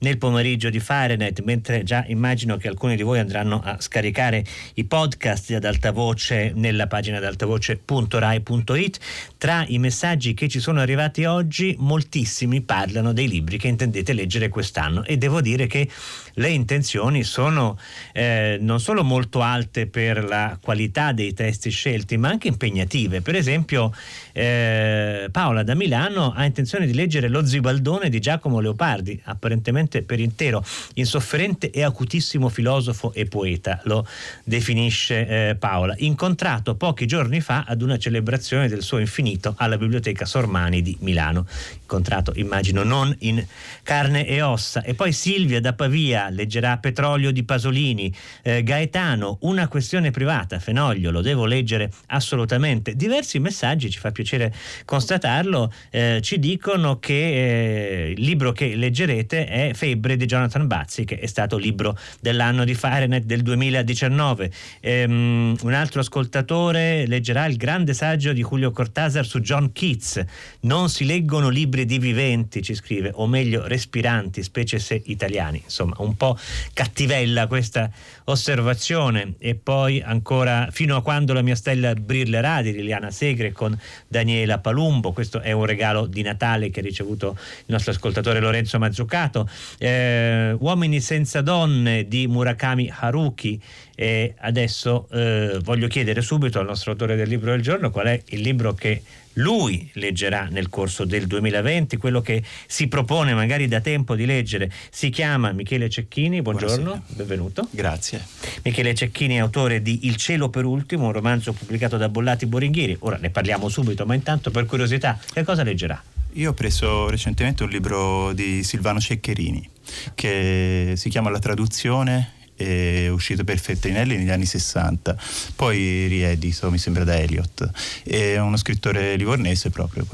nel pomeriggio di Fahrenheit, mentre già immagino che alcuni di voi andranno a scaricare i podcast ad alta voce nella pagina ad altavoce.rai.it. Tra i messaggi che ci sono arrivati oggi, moltissimi parlano dei libri che intendete leggere quest'anno e devo dire che le intenzioni sono eh, non solo molto alte per la qualità dei testi scelti, ma anche impegnative. Per esempio, eh, Paola da Milano ha intenzione di leggere Lo Zibaldone di Giacomo Leopardi, apparentemente veramente per intero, insofferente e acutissimo filosofo e poeta, lo definisce eh, Paola, incontrato pochi giorni fa ad una celebrazione del suo infinito alla Biblioteca Sormani di Milano. Incontrato, immagino, non in carne e ossa. E poi Silvia da Pavia leggerà Petrolio di Pasolini, eh, Gaetano, una questione privata, Fenoglio, lo devo leggere assolutamente. Diversi messaggi, ci fa piacere constatarlo, eh, ci dicono che eh, il libro che leggerete è Febbre di Jonathan Bazzi, che è stato libro dell'anno di Fahrenheit del 2019. Ehm, un altro ascoltatore leggerà il grande saggio di Julio Cortázar su John Keats. Non si leggono libri di viventi, ci scrive, o meglio respiranti, specie se italiani. Insomma, un po' cattivella questa osservazione. E poi ancora fino a quando la mia stella brillerà di Liliana Segre con Daniela Palumbo. Questo è un regalo di Natale che ha ricevuto il nostro ascoltatore Lorenzo Mazzucato eh, Uomini senza donne di Murakami Haruki e adesso eh, voglio chiedere subito al nostro autore del libro del giorno qual è il libro che lui leggerà nel corso del 2020, quello che si propone magari da tempo di leggere. Si chiama Michele Cecchini, buongiorno, Buonasera. benvenuto. Grazie. Michele Cecchini è autore di Il cielo per ultimo, un romanzo pubblicato da Bollati Boringhieri. Ora ne parliamo subito, ma intanto per curiosità, che cosa leggerà? Io ho preso recentemente un libro di Silvano Ceccherini che si chiama La traduzione è uscito per Feltrinelli negli anni 60, poi riedito, mi sembra da Eliot. È uno scrittore livornese proprio,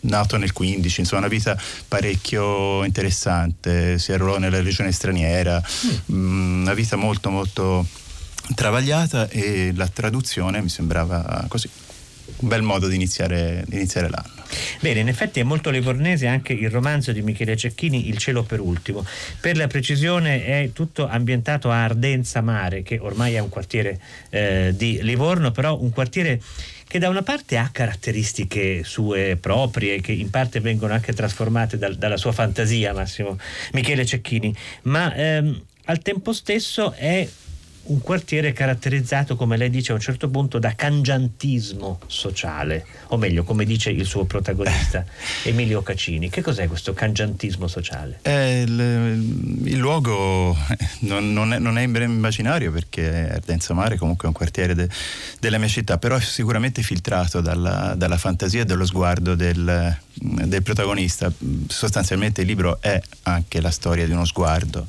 nato nel 15, insomma una vita parecchio interessante, si arruolò nella regione straniera, mm. mm. una vita molto molto travagliata e la traduzione mi sembrava così un bel modo di iniziare, di iniziare l'anno. Bene, in effetti è molto livornese anche il romanzo di Michele Cecchini, Il cielo per ultimo. Per la precisione è tutto ambientato a Ardenza Mare, che ormai è un quartiere eh, di Livorno, però un quartiere che da una parte ha caratteristiche sue proprie, che in parte vengono anche trasformate dal, dalla sua fantasia, Massimo Michele Cecchini, ma ehm, al tempo stesso è un quartiere caratterizzato, come lei dice a un certo punto, da cangiantismo sociale, o meglio, come dice il suo protagonista Emilio Caccini. Che cos'è questo cangiantismo sociale? Eh, il, il, luogo non, non, è, non, è, immaginario perché Ardenza Mare comunque è un quartiere de, della mia città, però è sicuramente filtrato dalla, dalla fantasia e dallo sguardo del, del protagonista. Sostanzialmente il libro è anche la storia di uno sguardo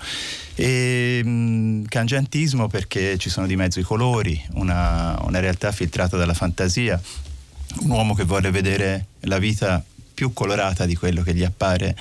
e mh, mm, cangiantismo perché ci sono di mezzo i colori, una, una realtà filtrata dalla fantasia, un uomo che vuole vedere la vita più colorata di quello che gli appare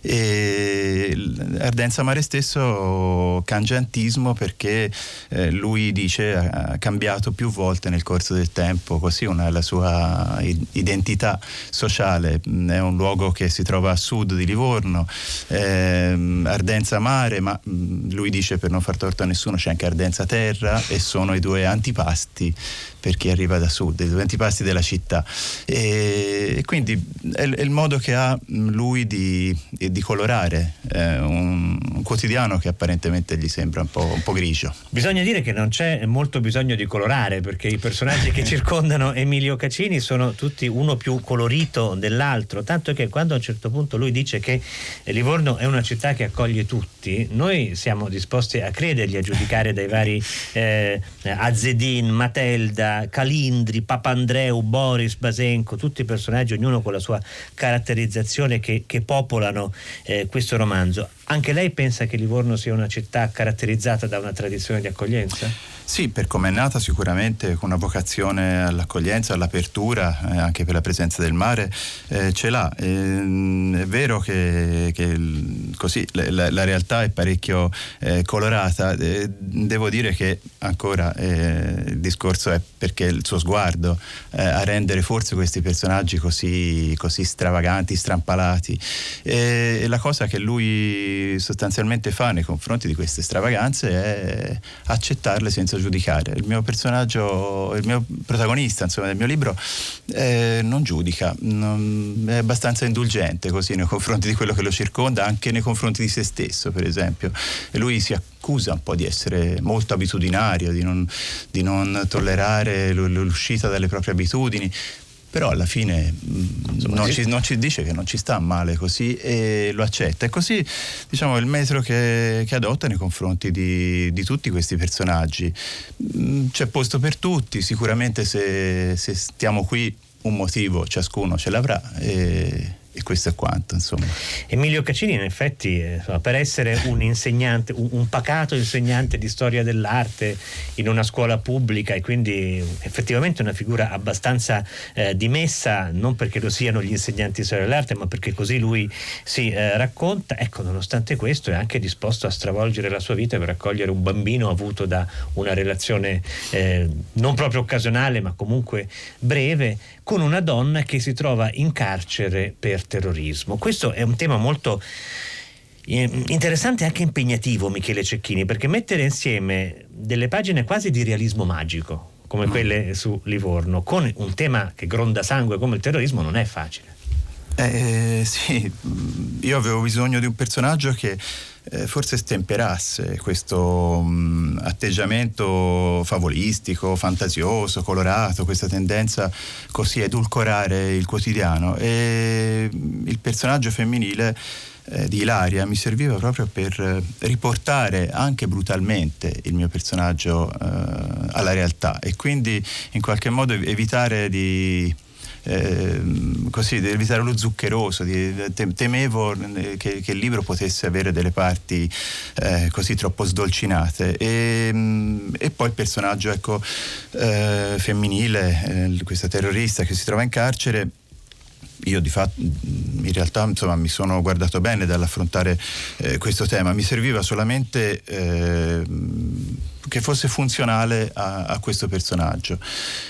e Ardenza Mare stesso cangiantismo perché eh, lui dice ha cambiato più volte nel corso del tempo, così una, la sua identità sociale. È un luogo che si trova a sud di Livorno, eh, Ardenza Mare, ma lui dice per non far torto a nessuno c'è anche Ardenza Terra e sono i due antipasti per chi arriva da sud, i due antipasti della città. E quindi è, il modo che ha mm, lui di, di colorare eh, un, un, quotidiano che apparentemente gli sembra un po', un po', grigio. Bisogna dire che non c'è molto bisogno di colorare perché i personaggi che circondano Emilio Caccini sono tutti uno più colorito dell'altro, tanto che quando a un certo punto lui dice che Livorno è una città che accoglie tutti, noi siamo disposti a credergli, a giudicare dai vari eh, Azzedin, Matelda, Calindri, Papandreou, Boris, Basenco, tutti i personaggi, ognuno con la sua caratterizzazione che, che popolano eh, questo romanzo. Anche lei pensa che Livorno sia una città caratterizzata da una tradizione di accoglienza? Sì, per come è nata sicuramente con una vocazione all'accoglienza, all'apertura, eh, anche per la presenza del mare, eh, ce l'ha. Eh, è vero che, che così la, la, realtà è parecchio eh, colorata. Eh, devo dire che ancora eh, il discorso è perché il suo sguardo a rendere forse questi personaggi così, così stravaganti, strampalati. La cosa che lui sostanzialmente fa nei confronti di queste stravaganze è accettarle senza giudicare. Il mio personaggio, il mio protagonista insomma, del mio libro eh, non giudica, non, è abbastanza indulgente così nei confronti di quello che lo circonda, anche nei confronti di se stesso per esempio. E lui si accusa un po' di essere molto abitudinario, di non, di non tollerare l'uscita dalle proprie abitudini però alla fine mm, non ci, non ci, dice che non ci sta male così e lo accetta. E così diciamo il metro che, che adotta nei confronti di, di, tutti questi personaggi. Mm, c'è posto per tutti, sicuramente se, se stiamo qui un motivo ciascuno ce l'avrà. E, e questo è quanto, insomma. Emilio Caccini, in effetti, eh, per essere un insegnante, un, un, pacato insegnante di storia dell'arte in una scuola pubblica e quindi effettivamente una figura abbastanza eh, dimessa, non perché lo siano gli insegnanti di storia dell'arte, ma perché così lui si eh, racconta, ecco, nonostante questo è anche disposto a stravolgere la sua vita per accogliere un bambino avuto da una relazione eh, non proprio occasionale, ma comunque breve, con una donna che si trova in carcere per terrorismo. Questo è un tema molto eh, interessante e anche impegnativo, Michele Cecchini, perché mettere insieme delle pagine quasi di realismo magico, come mm. quelle su Livorno, con un tema che gronda sangue come il terrorismo non è facile. Eh, sì, io avevo bisogno di un personaggio che eh, forse stemperasse questo mm, atteggiamento favolistico, fantasioso, colorato, questa tendenza così a edulcorare il quotidiano. E mm, il personaggio femminile eh, di Ilaria mi serviva proprio per riportare anche brutalmente il mio personaggio eh, alla realtà e quindi in qualche modo evitare di eh, così, di evitare lo zuccheroso, di, temevo che, che, il libro potesse avere delle parti eh, così troppo sdolcinate. E, mm, e poi il personaggio ecco, eh, femminile, eh, questa terrorista che si trova in carcere, io di fatto in realtà insomma, mi sono guardato bene dall'affrontare eh, questo tema, mi serviva solamente eh, che fosse funzionale a, a questo personaggio.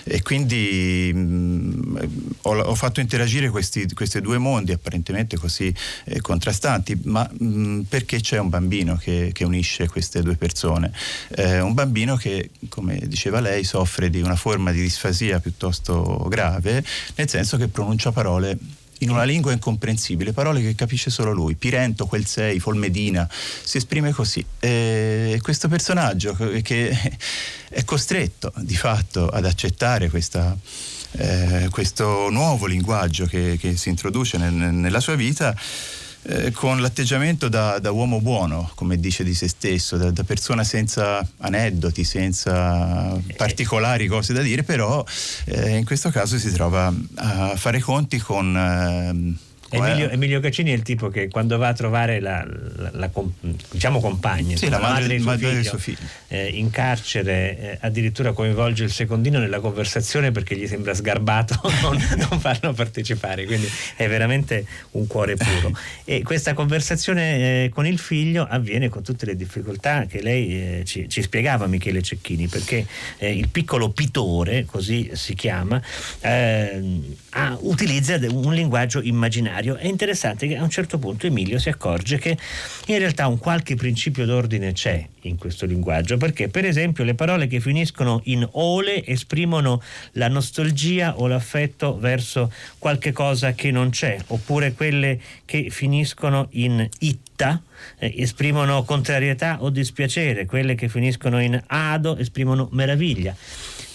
E quindi mh, mm, ho, ho, fatto interagire questi, questi, due mondi apparentemente così eh, contrastanti ma mh, mm, perché c'è un bambino che, che, unisce queste due persone? Eh, un bambino che come diceva lei soffre di una forma di disfasia piuttosto grave nel senso che pronuncia parole in una lingua incomprensibile, parole che capisce solo lui. Pirento, quel sei, Folmedina, si esprime così. E questo personaggio che è costretto di fatto ad accettare questa, eh, questo nuovo linguaggio che, che si introduce nel, nella sua vita eh, con l'atteggiamento da, da, uomo buono, come dice di se stesso, da, da, persona senza aneddoti, senza particolari cose da dire, però eh, in questo caso si trova a fare conti con... Eh, Emilio, Emilio, Caccini è il tipo che quando va a trovare la, la, la diciamo compagna, sì, la madre, madre del suo figlio, eh, in carcere, eh, addirittura coinvolge il secondino nella conversazione perché gli sembra sgarbato non, non farlo partecipare, quindi è veramente un cuore puro. E questa conversazione eh, con il figlio avviene con tutte le difficoltà che lei eh, ci, ci, spiegava Michele Cecchini, perché eh, il piccolo pitore, così si chiama, eh, ha, utilizza un linguaggio immaginario scenario è interessante che a un certo punto Emilio si accorge che in realtà un qualche principio d'ordine c'è in questo linguaggio, perché per esempio le parole che finiscono in ole esprimono la nostalgia o l'affetto verso qualche cosa che non c'è, oppure quelle che finiscono in itta eh, esprimono contrarietà o dispiacere, quelle che finiscono in ado esprimono meraviglia.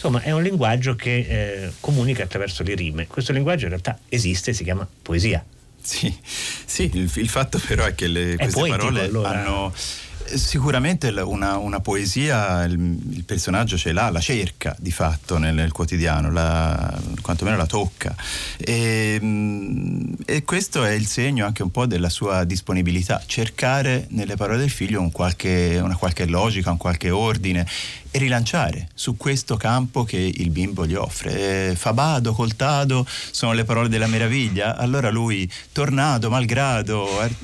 Insomma, è un linguaggio che eh, comunica attraverso le rime. Questo linguaggio in realtà esiste, si chiama poesia. Sì, sì il, il, fatto però è che le, queste poetico, parole allora. hanno Sicuramente una, una poesia, il, il, personaggio ce l'ha, la cerca di fatto nel, nel quotidiano, la, quantomeno la tocca. E, e, questo è il segno anche un po' della sua disponibilità, cercare nelle parole del figlio un qualche, una qualche logica, un qualche ordine e rilanciare su questo campo che il bimbo gli offre. Eh, fabado, coltado sono le parole della meraviglia, allora lui tornado, malgrado, er,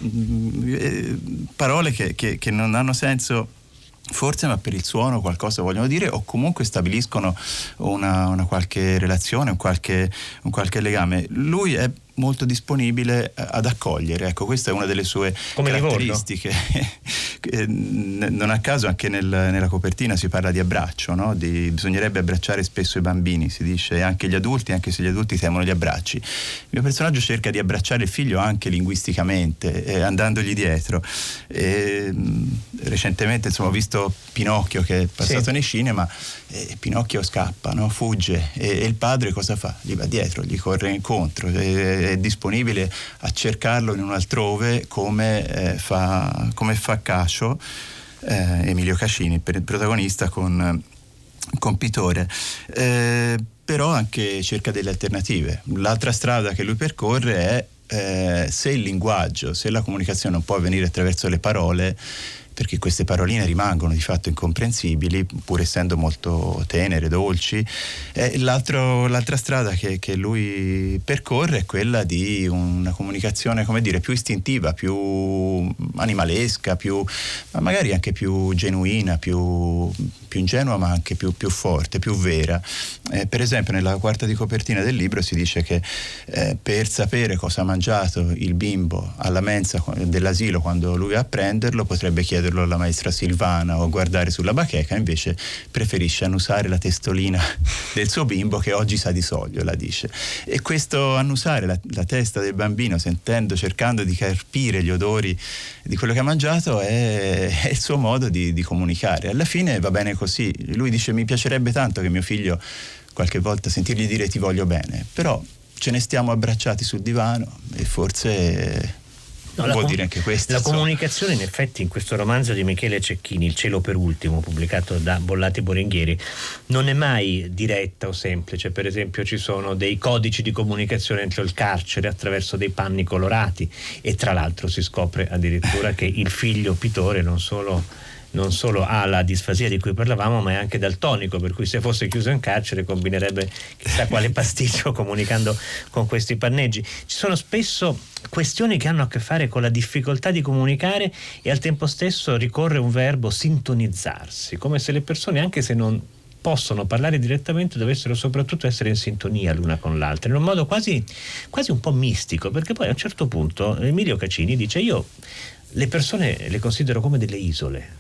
eh, parole che, che, che non hanno senso forse ma per il suono qualcosa vogliono dire o comunque stabiliscono una, una qualche relazione, un qualche, un qualche legame. Lui è molto disponibile eh, ad accogliere. Ecco, questa è una delle sue Come caratteristiche. non a caso anche nel, nella copertina si parla di abbraccio, no? di, bisognerebbe abbracciare spesso i bambini, si dice, anche gli adulti, anche se gli adulti temono gli abbracci. Il mio personaggio cerca di abbracciare il figlio anche linguisticamente, eh, andandogli dietro. E, recentemente insomma, ho visto Pinocchio che è passato sì. nei cinema e Pinocchio scappa, no? fugge e, e, il padre cosa fa? Gli va dietro, gli corre incontro. E, è disponibile a cercarlo in un altrove come, eh, fa, come fa Cascio, eh, Emilio Cascini, il protagonista con, con Pitore. Eh, però anche cerca delle alternative. L'altra strada che lui percorre è eh, se il linguaggio, se la comunicazione non può avvenire attraverso le parole, perché queste paroline rimangono di fatto incomprensibili, pur essendo molto tenere, dolci. L'altra strada che, che, lui percorre è quella di una comunicazione, come dire, più istintiva, più animalesca, più, ma magari anche più genuina, più, più ingenua, ma anche più, più forte, più vera. Eh, per esempio, nella quarta di copertina del libro si dice che eh, per sapere cosa ha mangiato il bimbo alla mensa dell'asilo quando lui va a prenderlo, potrebbe chiederlo alla maestra Silvana o guardare sulla bacheca, invece preferisce annusare la testolina del suo bimbo che oggi sa di soglio, la dice. E questo annusare la, la testa del bambino, sentendo, cercando di carpire gli odori di quello che ha mangiato, è, è il suo modo di, di comunicare. Alla fine va bene così. Lui dice mi piacerebbe tanto che mio figlio qualche volta sentirgli dire ti voglio bene, però ce ne stiamo abbracciati sul divano e forse No, vuol com- dire anche questo. La insomma. comunicazione, in effetti, in questo romanzo di Michele Cecchini, Il cielo per ultimo, pubblicato da Bollati Borenghieri, non è mai diretta o semplice. Per esempio, ci sono dei codici di comunicazione entro il carcere attraverso dei panni colorati, e tra l'altro si scopre addirittura che il figlio Pitore non solo non solo ha la disfasia di cui parlavamo, ma è anche daltonico, per cui se fosse chiuso in carcere combinerebbe chissà quale pasticcio comunicando con questi panneggi. Ci sono spesso questioni che hanno a che fare con la difficoltà di comunicare e al tempo stesso ricorre un verbo sintonizzarsi, come se le persone, anche se non possono parlare direttamente dovessero soprattutto essere in sintonia l'una con l'altra, in un modo quasi, quasi un po' mistico, perché poi a un certo punto Emilio Caccini dice io le persone le considero come delle isole,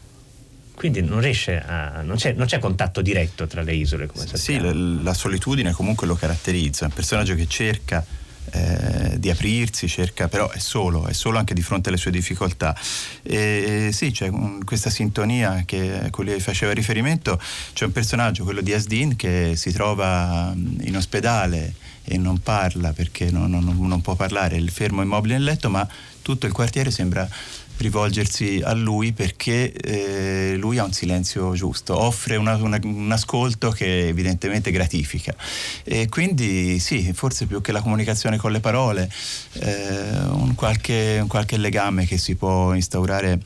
quindi non riesce a. non c'è, non c'è contatto diretto tra le isole come Sì, la, la, solitudine comunque lo caratterizza, è un personaggio che cerca. Eh, di aprirsi, cerca, però è solo, è solo anche di fronte alle sue difficoltà. E, sì, c'è un, questa sintonia che, a cui faceva riferimento, c'è un personaggio, quello di Asdin, che si trova in ospedale e non parla perché non, non, non può parlare, è fermo immobile nel letto, ma tutto il quartiere sembra rivolgersi a lui perché eh, lui ha un silenzio giusto, offre una, una, un ascolto che evidentemente gratifica. E quindi sì, forse più che la comunicazione con le parole, eh, un, qualche, un qualche legame che si può instaurare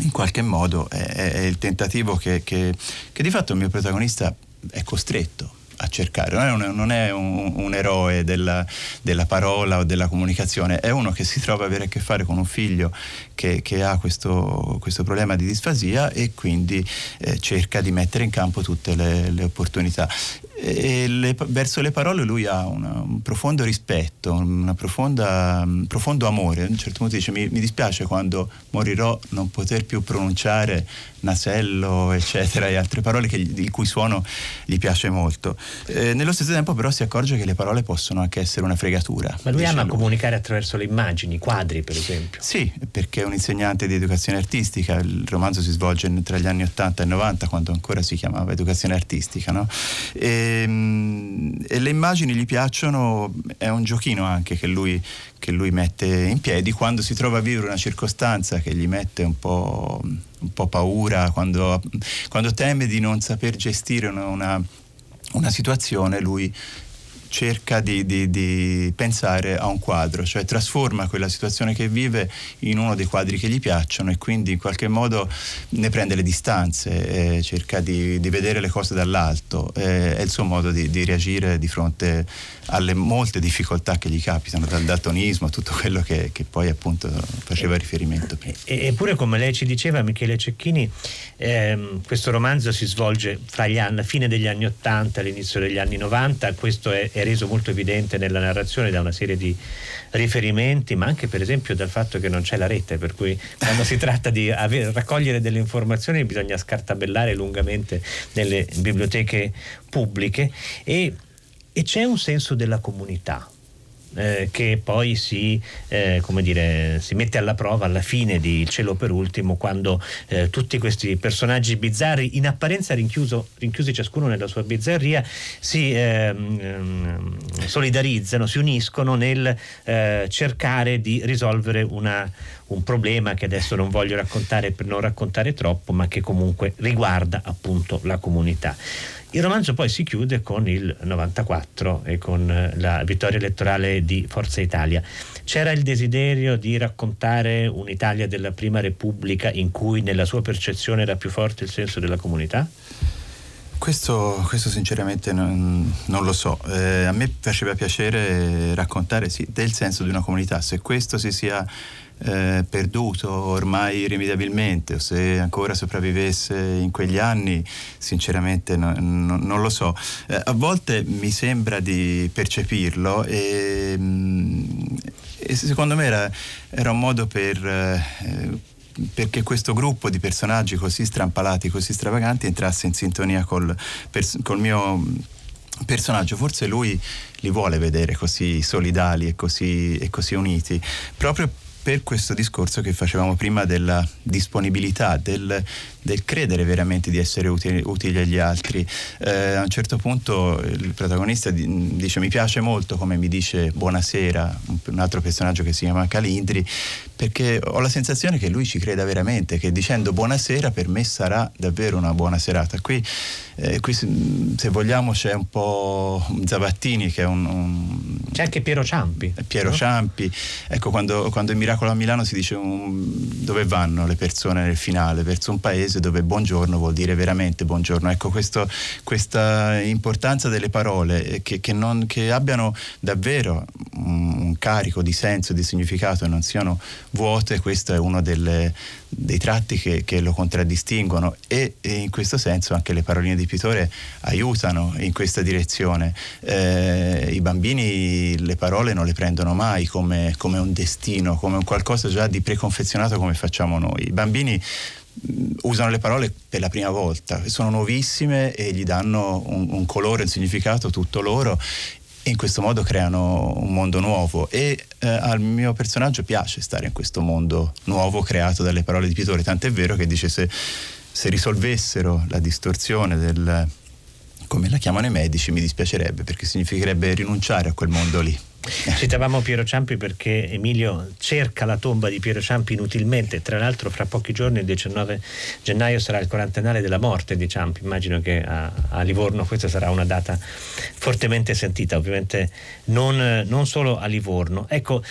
in qualche modo è, è il tentativo che, che, che di fatto il mio protagonista è costretto a cercare, non è un, non è un, un eroe della, della, parola o della comunicazione, è uno che si trova ad avere a che fare con un figlio che, che ha questo, questo, problema di disfasia e quindi eh, cerca di mettere in campo tutte le, le opportunità le, verso le parole lui ha una, un profondo rispetto, un profondo amore. A un certo punto dice: mi, mi, dispiace quando morirò non poter più pronunciare nasello, eccetera, e altre parole che, il cui suono gli piace molto. Eh, nello stesso tempo, però, si accorge che le parole possono anche essere una fregatura. Ma lui ama lui. comunicare attraverso le immagini, i quadri, per esempio. Sì, perché è un insegnante di educazione artistica. Il romanzo si svolge tra gli anni 80 e 90, quando ancora si chiamava educazione artistica. No? E, ehm, e, le immagini gli piacciono, è un giochino anche che lui, che lui, mette in piedi quando si trova a vivere una circostanza che gli mette un po', un po paura, quando, quando, teme di non saper gestire una, una, una situazione, lui cerca di, di, di, pensare a un quadro, cioè trasforma quella situazione che vive in uno dei quadri che gli piacciono e quindi in qualche modo ne prende le distanze, eh, cerca di, di, vedere le cose dall'alto, eh, è il suo modo di, reagire di fronte alle molte difficoltà che gli capitano, dal daltonismo a tutto quello che, che, poi appunto faceva riferimento prima. Eppure come lei ci diceva Michele Cecchini, ehm, questo romanzo si svolge fra gli anni, fine degli anni 80 e l'inizio degli anni 90, questo è, è reso molto evidente nella narrazione da una serie di riferimenti, ma anche per esempio dal fatto che non c'è la rete, per cui quando si tratta di avere, raccogliere delle informazioni bisogna scartabellare lungamente nelle biblioteche pubbliche e, e c'è un senso della comunità eh, che poi si, eh, dire, si, mette alla prova alla fine di Il cielo per ultimo quando eh, tutti questi personaggi bizzarri in apparenza rinchiusi ciascuno nella sua bizzarria si ehm, ehm, solidarizzano, si uniscono nel eh, cercare di risolvere una, un problema che adesso non voglio raccontare per non raccontare troppo ma che comunque riguarda appunto la comunità. Il romanzo poi si chiude con il 94 e con eh, la vittoria elettorale di Forza Italia. C'era il desiderio di raccontare un'Italia della Prima Repubblica in cui nella sua percezione era più forte il senso della comunità? Questo, questo, sinceramente non, non lo so. Eh, a me faceva piacere raccontare sì, del senso di una comunità. Se questo si sia eh, perduto ormai irrimediabilmente o se ancora sopravvivesse in quegli anni, sinceramente no, no, non lo so. Eh, a volte mi sembra di percepirlo e, mm, e secondo me era, era, un modo per... Eh, perché questo gruppo di personaggi così strampalati, così stravaganti entrasse in sintonia col, pers- col mio personaggio, forse lui li vuole vedere così solidali e così, e così uniti, proprio per questo discorso che facevamo prima della disponibilità, del, del credere veramente di essere utili, utili agli altri. Eh, a un certo punto il protagonista dice mi piace molto come mi dice buonasera, un altro personaggio che si chiama Calindri, perché ho la sensazione che lui ci creda veramente, che dicendo buonasera per me sarà davvero una buona serata. Qui, eh, qui se vogliamo c'è un po' Zavattini che è un... un c'è anche Piero Ciampi. Piero no? Ciampi, ecco quando, quando in Miracolo a Milano si dice un, dove vanno le persone nel finale, verso un paese dove buongiorno vuol dire veramente buongiorno. Ecco questo, questa importanza delle parole eh, che, che, non, che abbiano davvero un, carico di senso di significato e non siano vuote, questo è uno delle, dei tratti che, che, lo contraddistinguono e, e, in questo senso anche le paroline di Pitore aiutano in questa direzione. Eh, I bambini le parole non le prendono mai come, come un destino, come un qualcosa già di preconfezionato come facciamo noi. I bambini usano le parole per la prima volta, sono nuovissime e gli danno un, un colore, un significato tutto loro e in questo modo creano un mondo nuovo e eh, al mio personaggio piace stare in questo mondo nuovo creato dalle parole di Pittore, tant'è vero che dice se, se risolvessero la distorsione del come la chiamano i medici mi dispiacerebbe perché significherebbe rinunciare a quel mondo lì. Citavamo Piero Ciampi perché Emilio cerca la tomba di Piero Ciampi inutilmente, tra l'altro fra pochi giorni, il 19 gennaio, sarà il quarantennale della morte di Ciampi, immagino che a, a Livorno questa sarà una data fortemente sentita, ovviamente non, non, solo a Livorno. Ecco,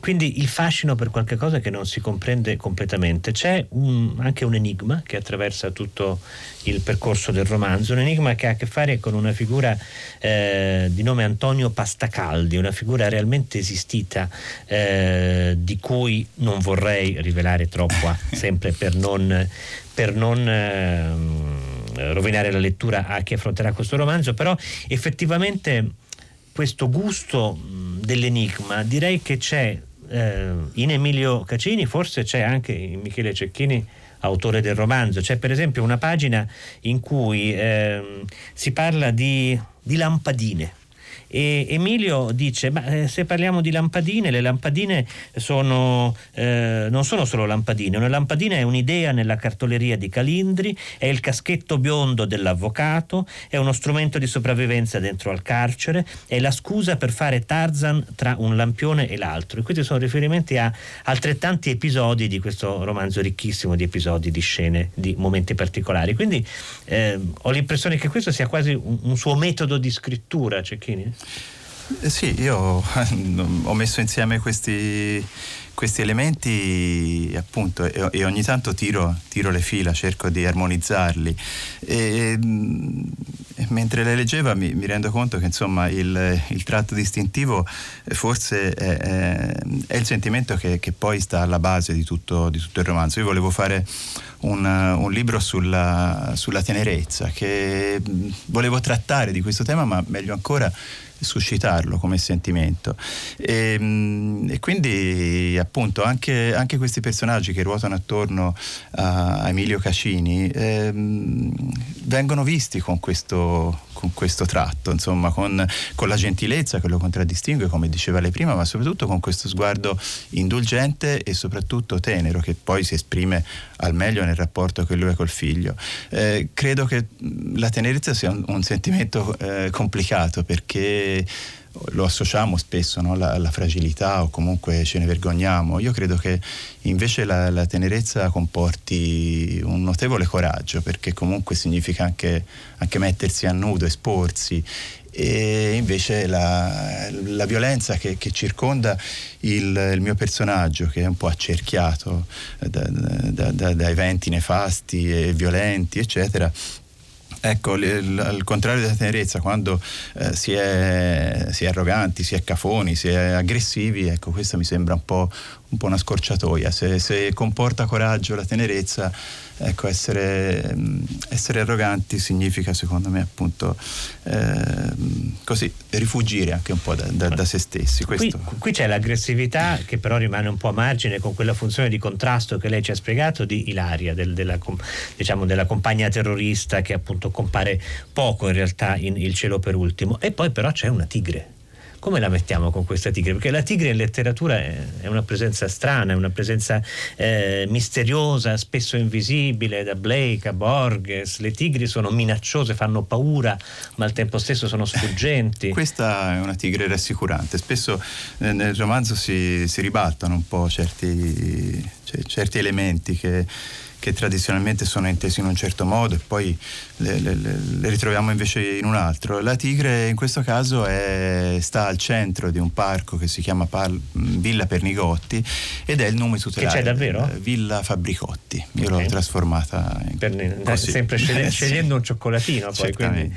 quindi il fascino per qualche cosa che non si comprende completamente. C'è un, anche un enigma che attraversa tutto il percorso del romanzo, un enigma che ha a che fare con una figura eh, di nome Antonio Pastacaldi, una figura realmente esistita eh, di cui non vorrei rivelare troppo, ah, sempre per non, per non eh, rovinare la lettura a chi affronterà questo romanzo, però effettivamente questo gusto dell'enigma direi che c'è eh, in Emilio Cacini, forse c'è anche in Michele Cecchini autore del romanzo. C'è per esempio una pagina in cui eh, si parla di, di lampadine e Emilio dice, ma eh, se parliamo di lampadine, le lampadine sono, eh, non sono solo lampadine, una lampadina è un'idea nella cartoleria di Calindri, è il caschetto biondo dell'avvocato, è uno strumento di sopravvivenza dentro al carcere, è la scusa per fare Tarzan tra un lampione e l'altro. E questi sono riferimenti a altrettanti episodi di questo romanzo ricchissimo di episodi, di scene, di momenti particolari. Quindi eh, ho l'impressione che questo sia quasi un, un suo metodo di scrittura, Cecchini. Eh sì, io ho messo insieme questi, questi elementi appunto e, e ogni tanto tiro, tiro, le fila, cerco di armonizzarli. E, e mentre le leggeva mi, mi, rendo conto che insomma il, il tratto distintivo forse è, è, è il sentimento che, che, poi sta alla base di tutto, di tutto il romanzo. Io volevo fare un, un libro sulla, sulla tenerezza, che volevo trattare di questo tema, ma meglio ancora suscitarlo come sentimento. E, ehm, e quindi appunto anche, anche, questi personaggi che ruotano attorno a Emilio Cacini ehm, vengono visti con questo, con questo tratto, insomma, con, con, la gentilezza che lo contraddistingue, come diceva lei prima, ma soprattutto con questo sguardo indulgente e soprattutto tenero che poi si esprime al meglio nel rapporto che lui ha col figlio. Eh, credo che la tenerezza sia un, un sentimento eh, complicato perché lo associamo spesso alla, alla, fragilità o comunque ce ne vergogniamo. Io credo che invece la, la, tenerezza comporti un notevole coraggio perché comunque significa anche, anche mettersi a nudo, esporsi e invece la, la violenza che, che circonda il, il, mio personaggio che è un po' accerchiato da, da, da, da eventi nefasti e violenti eccetera Ecco, al contrario della tenerezza, quando eh, si, è, si, è, arroganti, si è cafoni, si è aggressivi, ecco, questa mi sembra un po', un po una scorciatoia. Se, se comporta coraggio la tenerezza, ecco, essere, essere, arroganti significa secondo me appunto eh, così rifugire anche un po' da, da, da se stessi. Qui, qui, c'è l'aggressività che però rimane un po' a margine con quella funzione di contrasto che lei ci ha spiegato di Ilaria, del, della, diciamo, della compagna terrorista che appunto compare poco in realtà in Il cielo per ultimo e poi però c'è una tigre come la mettiamo con questa tigre? Perché la tigre in letteratura è, una presenza strana, è una presenza eh, misteriosa, spesso invisibile, da Blake a Borges. Le tigri sono minacciose, fanno paura, ma al tempo stesso sono sfuggenti. Questa è una tigre rassicurante. Spesso eh, nel romanzo si, si ribaltano un po' certi, cioè, certi elementi che che tradizionalmente sono intesi in un certo modo e poi le, le, le ritroviamo invece in un altro. La tigre in questo caso è, sta al centro di un parco che si chiama Pal, Villa Pernigotti ed è il nome tutelare. Che c'è davvero? Villa Fabricotti. Io okay. l'ho trasformata in per, così. sempre scel- scegliendo un cioccolatino poi. Quindi.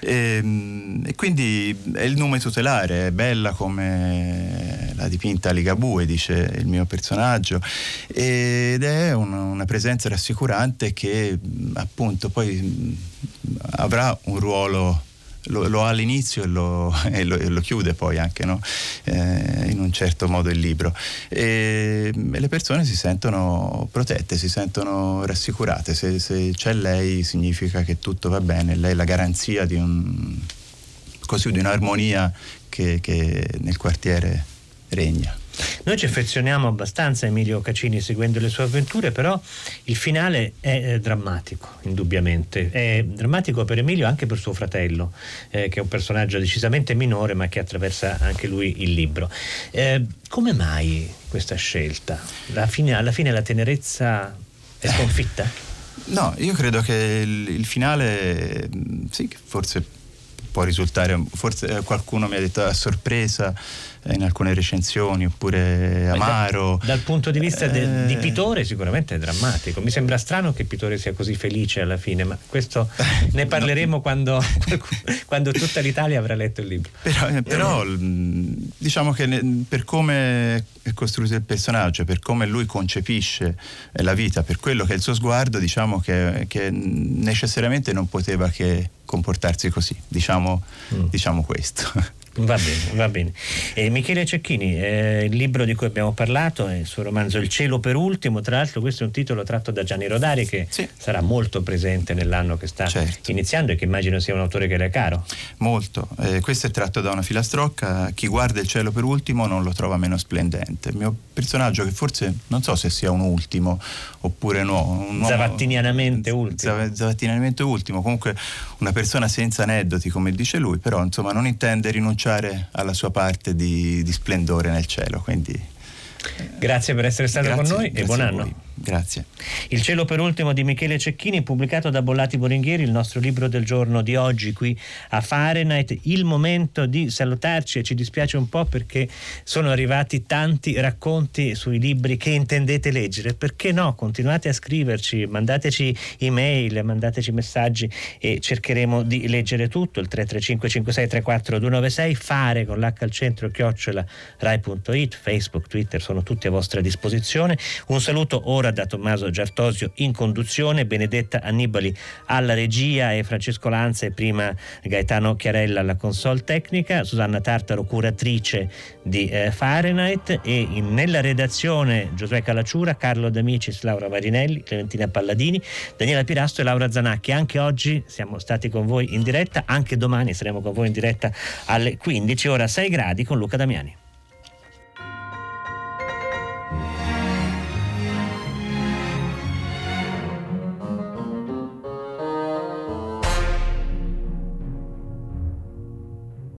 E, ehm, e, quindi è il nome tutelare, è bella come la dipinta Ligabue, dice il mio personaggio, ed è un, una presenza rassicurante che appunto poi avrà un ruolo lo, lo, ha all'inizio e lo, e, lo, e lo, chiude poi anche no? eh, in un certo modo il libro. E, e, le persone si sentono protette, si sentono rassicurate. Se, se, c'è lei significa che tutto va bene lei è la garanzia di, un, così, di un'armonia che, che nel quartiere regna noi ci affezioniamo abbastanza a Emilio Caccini seguendo le sue avventure, però il finale è eh, drammatico, indubbiamente. È drammatico per Emilio anche per suo fratello, eh, che è un personaggio decisamente minore, ma che attraversa anche lui il libro. Eh, come mai questa scelta? Fine, alla fine la tenerezza è sconfitta? No, io credo che il, il finale, sì, forse può risultare, forse eh, qualcuno mi ha detto a sorpresa, eh, in alcune recensioni, oppure amaro. Da, dal punto di vista de, di eh, Pitore sicuramente è drammatico. Mi sembra strano che Pitore sia così felice alla fine, ma questo ne parleremo no. quando, quando, tutta l'Italia avrà letto il libro. Però, però diciamo che ne, per come è costruito il personaggio, per come lui concepisce la vita, per quello che è il suo sguardo, diciamo che, che necessariamente non poteva che comportarsi così, diciamo, mm. diciamo questo. Va bene, va bene. Eh, Michele Cecchini, eh, il libro di cui abbiamo parlato è il suo romanzo Il cielo per ultimo, tra l'altro questo è un titolo tratto da Gianni Rodari che sì. sarà molto presente nell'anno che sta certo. iniziando e che immagino sia un autore che le è caro. Molto, eh, questo è tratto da una filastrocca, chi guarda il cielo per ultimo non lo trova meno splendente. Il mio personaggio che forse non so se sia un ultimo oppure no. Un Zavattinianamente ultimo. Zavattinianamente ultimo, comunque una persona senza aneddoti come dice lui, però insomma non intende rinunciare rinunciare alla sua parte di, di splendore nel cielo. Quindi, grazie per essere stato grazie, con noi e buon anno. Grazie. Il cielo per ultimo di Michele Cecchini, pubblicato da Bollati Boringhieri, il nostro libro del giorno di oggi qui a Fahrenheit. Il momento di salutarci e ci dispiace un po' perché sono arrivati tanti racconti sui libri che intendete leggere. Perché no? Continuate a scriverci, mandateci email, mandateci messaggi e cercheremo di leggere tutto. Il 335 5634 296 fare con l'H al centro chiocciola rai.it, Facebook, Twitter sono tutti a vostra disposizione. Un saluto ora da Tommaso Giartosio in conduzione, Benedetta Annibali alla regia e Francesco Lanza e prima Gaetano Chiarella alla console tecnica, Susanna Tartaro curatrice di eh, Fahrenheit e in, nella redazione Giosuè Calacciura, Carlo D'Amicis, Laura Marinelli, Clementina Palladini, Daniela Pirasto e Laura Zanacchi. Anche oggi siamo stati con voi in diretta, anche domani saremo con voi in diretta alle 15, ora 6 gradi con Luca Damiani.